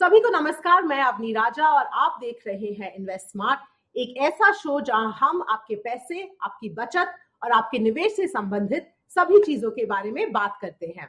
सभी को नमस्कार, मैं अवनी राजा और आप देख रहे हैं इन्वेस्ट स्मार्ट एक ऐसा शो जहाँ हम आपके पैसे, आपकी बचत और आपके निवेश से संबंधित सभी चीज़ों के बारे में बात करते हैं।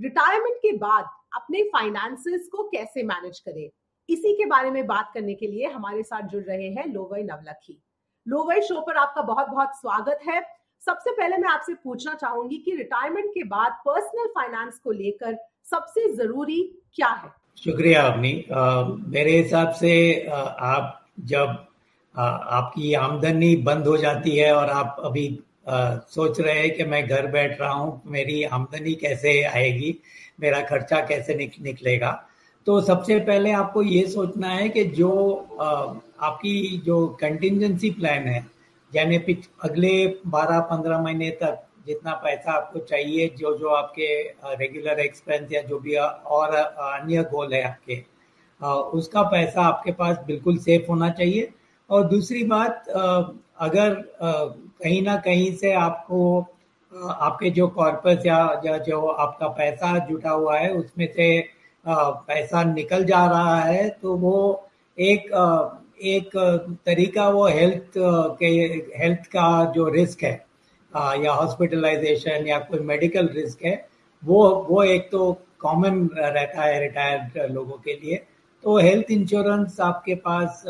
रिटायरमेंट के बाद अपने फाइनेंसेस को कैसे मैनेज करें? इसी के बारे में बात करने के लिए हमारे साथ जुड़ रहे हैं लोवई नवलखी लोवई शो पर आपका बहुत बहुत स्वागत है। सबसे पहले मैं आपसे पूछना चाहूँगी कि रिटायरमेंट के बाद पर्सनल फाइनेंस को लेकर सबसे ज़रूरी क्या है? शुक्रिया अपनी मेरे हिसाब से आ, आप जब आ, आपकी आमदनी बंद हो जाती है और आप अभी आ, सोच रहे हैं कि मैं घर बैठ रहा हूँ मेरी आमदनी कैसे आएगी मेरा खर्चा कैसे निक, निकलेगा तो सबसे पहले आपको ये सोचना है कि जो आ, आपकी जो कंटिजेंसी प्लान है यानी पिछ अगले 12-15 महीने तक जितना पैसा आपको चाहिए जो जो आपके रेगुलर एक्सपेंस या जो भी और अन्य गोल है आपके उसका पैसा आपके पास बिल्कुल सेफ़ होना चाहिए। और दूसरी बात अगर कहीं ना कहीं से आपको आपके जो कॉर्पस या जो आपका पैसा जुटा हुआ है, उसमें से पैसा निकल जा रहा है तो वो एक एक तरीका वो हेल्थ के हेल्थ का जो रिस्क है या हॉस्पिटलाइजेशन या कोई मेडिकल रिस्क है, वो वो एक तो कॉमन रहता है रिटायर्ड लोगों के लिए। तो हेल्थ इंश्योरेंस आपके पास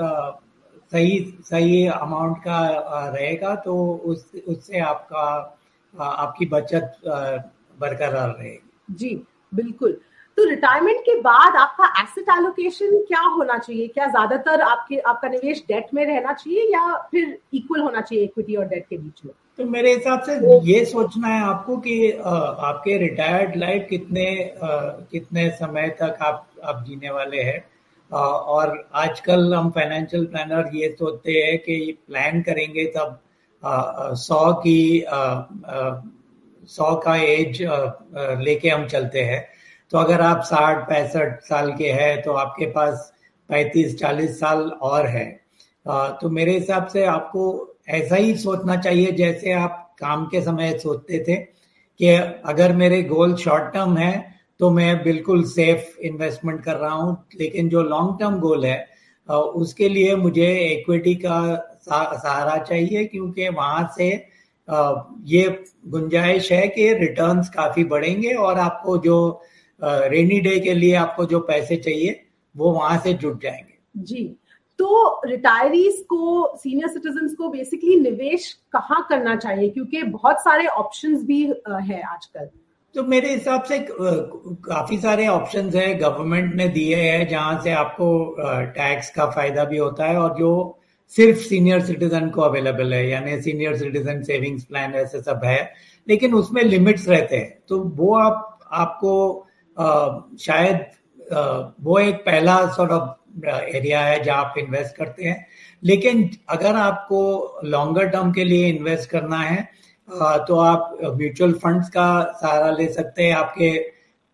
सही सही अमाउंट का रहेगा तो उस, उससे आपका आपकी बचत बरकरार रहेगी। जी, बिल्कुल। तो रिटायरमेंट के बाद आपका एसेट एलोकेशन क्या होना चाहिए? क्या ज़्यादातर आपके आपका निवेश डेट में रहना चाहिए या फिर इक्वल होना चाहिए इक्विटी और डेट के बीच में? तो मेरे हिसाब से ये सोचना है आपको कि आपके रिटायर्ड लाइफ कितने कितने समय तक आप आप जीने वाले हैं। और आजकल हम फाइनेंशियल प्लानर ये सोचते हैं कि प्लान करेंगे तब सौ की सौ का एज लेके हम चलते हैं। तो अगर आप साठ, पैंसठ साल के हैं तो आपके पास पैंतीस, चालीस साल और है। तो मेरे हिसाब से आपको ऐसा ही सोचना चाहिए जैसे आप काम के समय सोचते थे कि अगर मेरे गोल शॉर्ट टर्म है तो मैं बिल्कुल सेफ़ इन्वेस्टमेंट कर रहा हूँ। लेकिन जो लॉन्ग टर्म गोल है उसके लिए मुझे इक्विटी का सहारा चाहिए क्योंकि वहाँ से ये गुंजाइश है कि रिटर्न्स काफ़ी बढ़ेंगे और आपको जो रेनी डे के लिए आपको जो पैसे चाहिए वो वहाँ से जुट जाएँगे। जी। तो रिटायरीज को सीनियर सिटीजन को बेसिकली निवेश कहाँ करना चाहिए? क्योंकि बहुत सारे ऑप्शंस भी है आजकल। तो मेरे हिसाब से काफ़ी सारे ऑप्शंस है गवर्नमेंट ने दिए हैं जहाँ से आपको टैक्स का फ़ायदा भी होता है और जो सिर्फ़ सीनियर सिटीजन को अवेलेबल है यानी सीनियर सिटीजन सेविंग्स प्लान ऐसे सब है लेकिन उसमें लिमिट्स रहते हैं। तो वो आप आपको शायद वो एक पहला सॉर्ट ऑफ़ एरिया है जहाँ आप इन्वेस्ट करते हैं। लेकिन अगर आपको लॉन्गर टर्म के लिए इन्वेस्ट करना है तो आप म्यूचुअल फंड्स का सहारा ले सकते हैं। आपके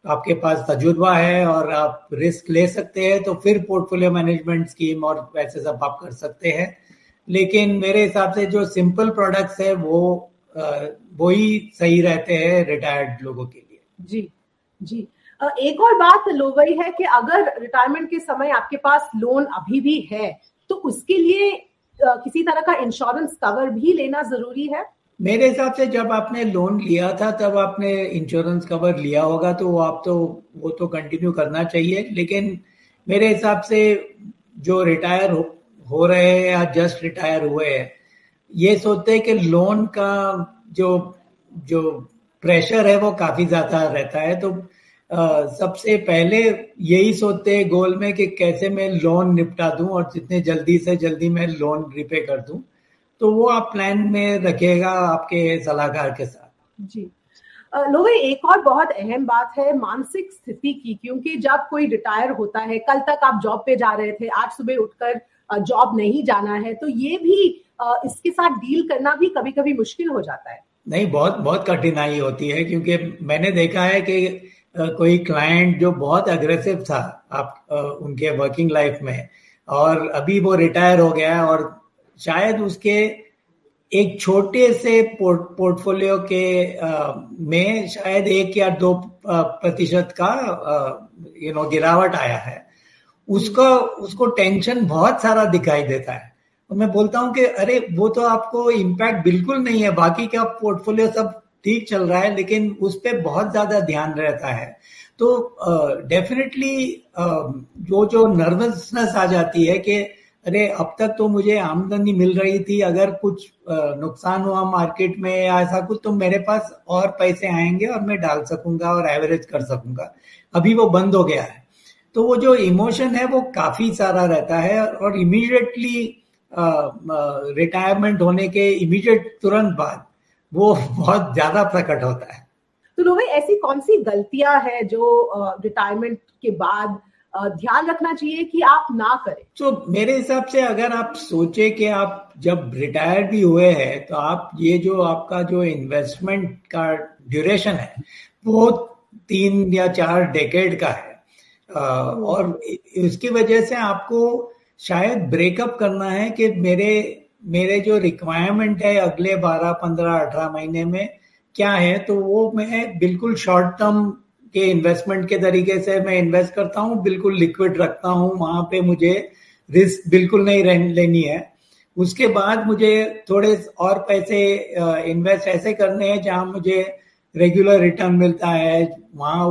आपके पास तजुर्बा है और आप रिस्क ले सकते हैं तो फिर पोर्टफोलियो मैनेजमेंट स्कीम और वैसे सब आप कर सकते हैं। लेकिन मेरे हिसाब से जो सिंपल प्रोडक्ट्स है, वो वो ही सही रहते हैं रिटायर्ड लोगों के लिए। जी जी। एक और बात लोवई है कि अगर रिटायरमेंट के समय आपके पास लोन अभी भी है तो उसके लिए किसी तरह का इंश्योरेंस कवर भी लेना ज़रूरी है? मेरे हिसाब से जब आपने लोन लिया था तब आपने इंश्योरेंस कवर लिया होगा तो आप तो वो तो कंटिन्यू करना चाहिए। लेकिन मेरे हिसाब से जो रिटायर हो, हो रहे हैं या जस्ट रिटायर हुए हैं ये सोचते हैं कि लोन का जो जो प्रेशर है वो काफ़ी ज़्यादा रहता है। तो सबसे पहले यही सोचते हैं गोल में कि कैसे मैं लोन निपटा दूँ और जितने जल्दी से जल्दी मैं लोन रिपे कर दूँ। तो वो आप प्लान में रखेगा आपके सलाहकार के साथ। जी। लोगे एक और बहुत अहम बात है मानसिक स्थिति की क्योंकि जब कोई रिटायर होता है कल तक आप जॉब पे जा रहे थे आज सुबह उठकर जॉब नहीं जाना है तो ये भी इसके साथ डील करना भी कभी कभी मुश्किल हो जाता है। नहीं बहुत बहुत कठिनाई होती है क्योंकि मैंने देखा है कि कोई क्लाइंट जो बहुत अग्रेसिव था आप उनके वर्किंग लाइफ में और अभी वो रिटायर हो गया और शायद उसके एक छोटे से पोर्ट, पोर्टफोलियो के आ, में शायद एक या दो प्रतिशत का यू नो गिरावट आया है। उसको उसको टेंशन बहुत सारा दिखाई देता है। तो मैं बोलता हूँ कि अरे वो तो आपको इम्पैक्ट बिल्कुल नहीं है बाकी का पोर्टफोलियो सब ठीक चल रहा है लेकिन उस पर बहुत ज़्यादा ध्यान रहता है। तो डेफिनेटली uh, uh, जो जो नर्वसनेस आ जाती है कि अरे अब तक तो मुझे आमदनी मिल रही थी अगर कुछ नुकसान हुआ मार्केट में या ऐसा कुछ तो मेरे पास और पैसे आएँगे और मैं डाल सकूँगा और एवरेज कर सकूँगा। अभी वो बंद हो गया है। तो वो जो इमोशन है वो काफ़ी सारा रहता है और इमीडिएटली रिटायरमेंट होने के इमीडिएट तुरंत बाद वो बहुत ज़्यादा प्रकट होता है। तो लोग ऐसी कौन सी गलतियाँ है जो रिटायरमेंट के बाद ध्यान रखना चाहिए कि आप ना करें? तो मेरे हिसाब से अगर आप सोचे कि आप जब रिटायर भी हुए हैं तो आप ये जो आपका जो इन्वेस्टमेंट का ड्यूरेशन है वो तीन या चार डेकेड का है। और इसकी वजह से आपको शायद ब्रेकअप करना है कि मेरे मेरे जो रिक्वायरमेंट है अगले बारह, पंद्रह, अठारह महीने में क्या है तो वो मैं बिल्कुल शॉर्ट टर्म के इन्वेस्टमेंट के तरीके से मैं इन्वेस्ट करता हूँ, बिल्कुल लिक्विड रखता हूँ, वहाँ पे मुझे रिस्क बिल्कुल नहीं रह, लेनी है। उसके बाद मुझे थोड़े और पैसे इन्वेस्ट ऐसे करने हैं जहाँ मुझे रेगुलर रिटर्न मिलता है, वहाँ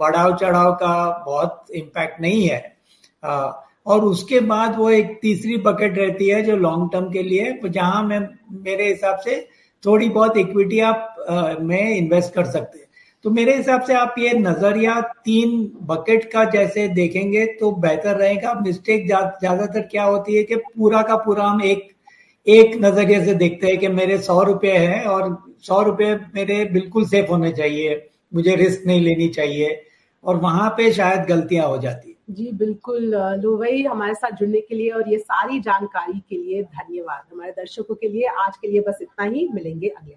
बढ़ाव चढ़ाव का बहुत इम्पैक्ट नहीं है। और उसके बाद वो एक तीसरी बकेट रहती है जो लॉन्ग टर्म के लिए, जहाँ मैं, मेरे हिसाब से थोड़ी बहुत इक्विटी आप में इन्वेस्ट कर सकते हैं। तो मेरे हिसाब से आप ये नज़रिया तीन बकेट का जैसे देखेंगे तो बेहतर रहेगा। मिस्टेक ज़्यादातर क्या होती है कि पूरा का पूरा हम एक एक नज़रिए से देखते हैं कि मेरे सौ रुपये है और सौ रुपये मेरे बिल्कुल सेफ़ होने चाहिए, मुझे रिस्क नहीं लेनी चाहिए और वहाँ पे शायद गलतियाँ हो जाती। जी, बिल्कुल लोवई हमारे साथ जुड़ने के लिए और ये सारी जानकारी के लिए धन्यवाद। हमारे दर्शकों के लिए, आज के लिए बस इतना ही। मिलेंगे अगले